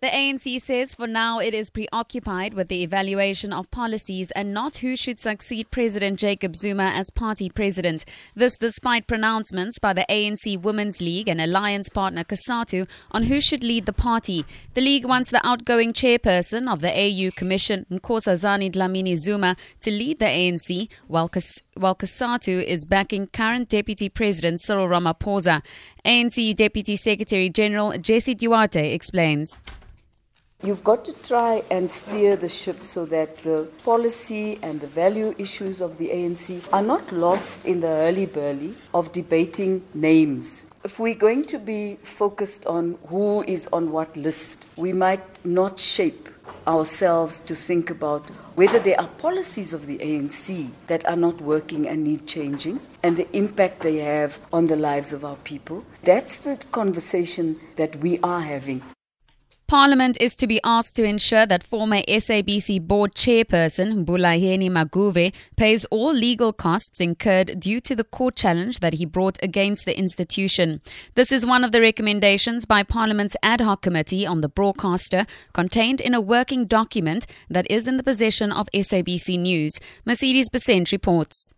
The ANC says for now it is preoccupied with the evaluation of policies and not who should succeed President Jacob Zuma as party president. This despite pronouncements by the ANC Women's League and alliance partner COSATU on who should lead the party. The league wants the outgoing chairperson of the AU Commission, Nkosazana Dlamini Zuma, to lead the ANC, while, while COSATU is backing current Deputy President Cyril Ramaphosa. ANC Deputy Secretary General Jesse Duarte explains. You've got to try and steer the ship so that the policy and the value issues of the ANC are not lost in the hurly burly of debating names. If we're going to be focused on who is on what list, we might not shape ourselves to think about whether there are policies of the ANC that are not working and need changing and the impact they have on the lives of our people. That's the conversation that we are having. Parliament is to be asked to ensure that former SABC board chairperson Mbulaheni Maguvhe pays all legal costs incurred due to the court challenge that he brought against the institution. This is one of the recommendations by Parliament's ad hoc committee on the broadcaster contained in a working document that is in the possession of SABC News. Mercedes Besent reports.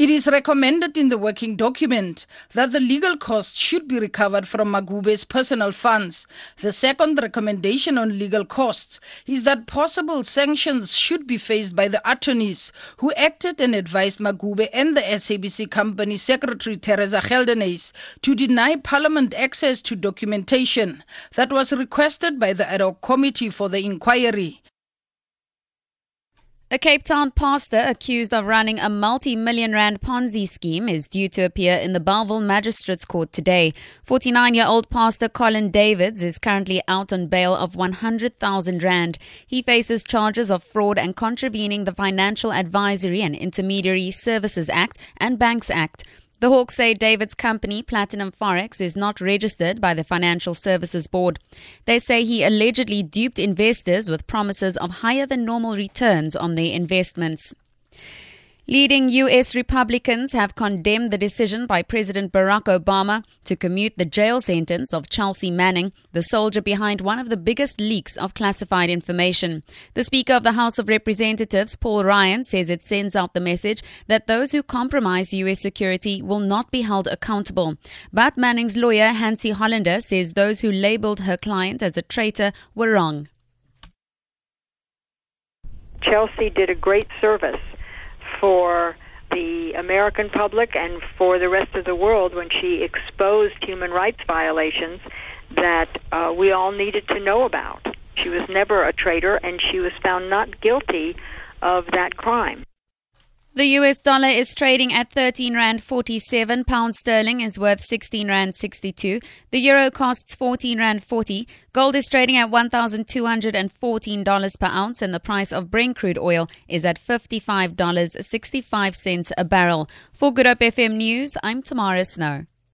It is recommended in the working document that the legal costs should be recovered from Maguvhe's personal funds. The second recommendation on legal costs is that possible sanctions should be faced by the attorneys who acted and advised Magube and the SABC company secretary Teresa Geldenhuys to deny Parliament access to documentation that was requested by the ad hoc committee for the inquiry. A Cape Town pastor accused of running a multi million rand Ponzi scheme is due to appear in the Bellville Magistrates Court today. 49 year old pastor Colin Davids is currently out on bail of 100,000 rand. He faces charges of fraud and contravening the Financial Advisory and Intermediary Services Act and Banks Act. The Hawks say Davids' company, Platinum Forex, is not registered by the Financial Services Board. They say he allegedly duped investors with promises of higher than normal returns on their investments. Leading U.S. Republicans have condemned the decision by President Barack Obama to commute the jail sentence of Chelsea Manning, the soldier behind one of the biggest leaks of classified information. The Speaker of the House of Representatives, Paul Ryan, says it sends out the message that those who compromise U.S. security will not be held accountable. But Manning's lawyer, Nancy Hollander, says those who labeled her client as a traitor were wrong. Chelsea did a great service for the American public and for the rest of the world when she exposed human rights violations that uh, we all needed to know about. She was never a traitor, and she was found not guilty of that crime. The US dollar is trading at 13 rand 47. Pound sterling is worth 16 rand 62. The euro costs 14 rand 40. Gold is trading at $1,214 per ounce and the price of Brent crude oil is at $55.65 a barrel. For Good Hope FM News, I'm Tamara Snow.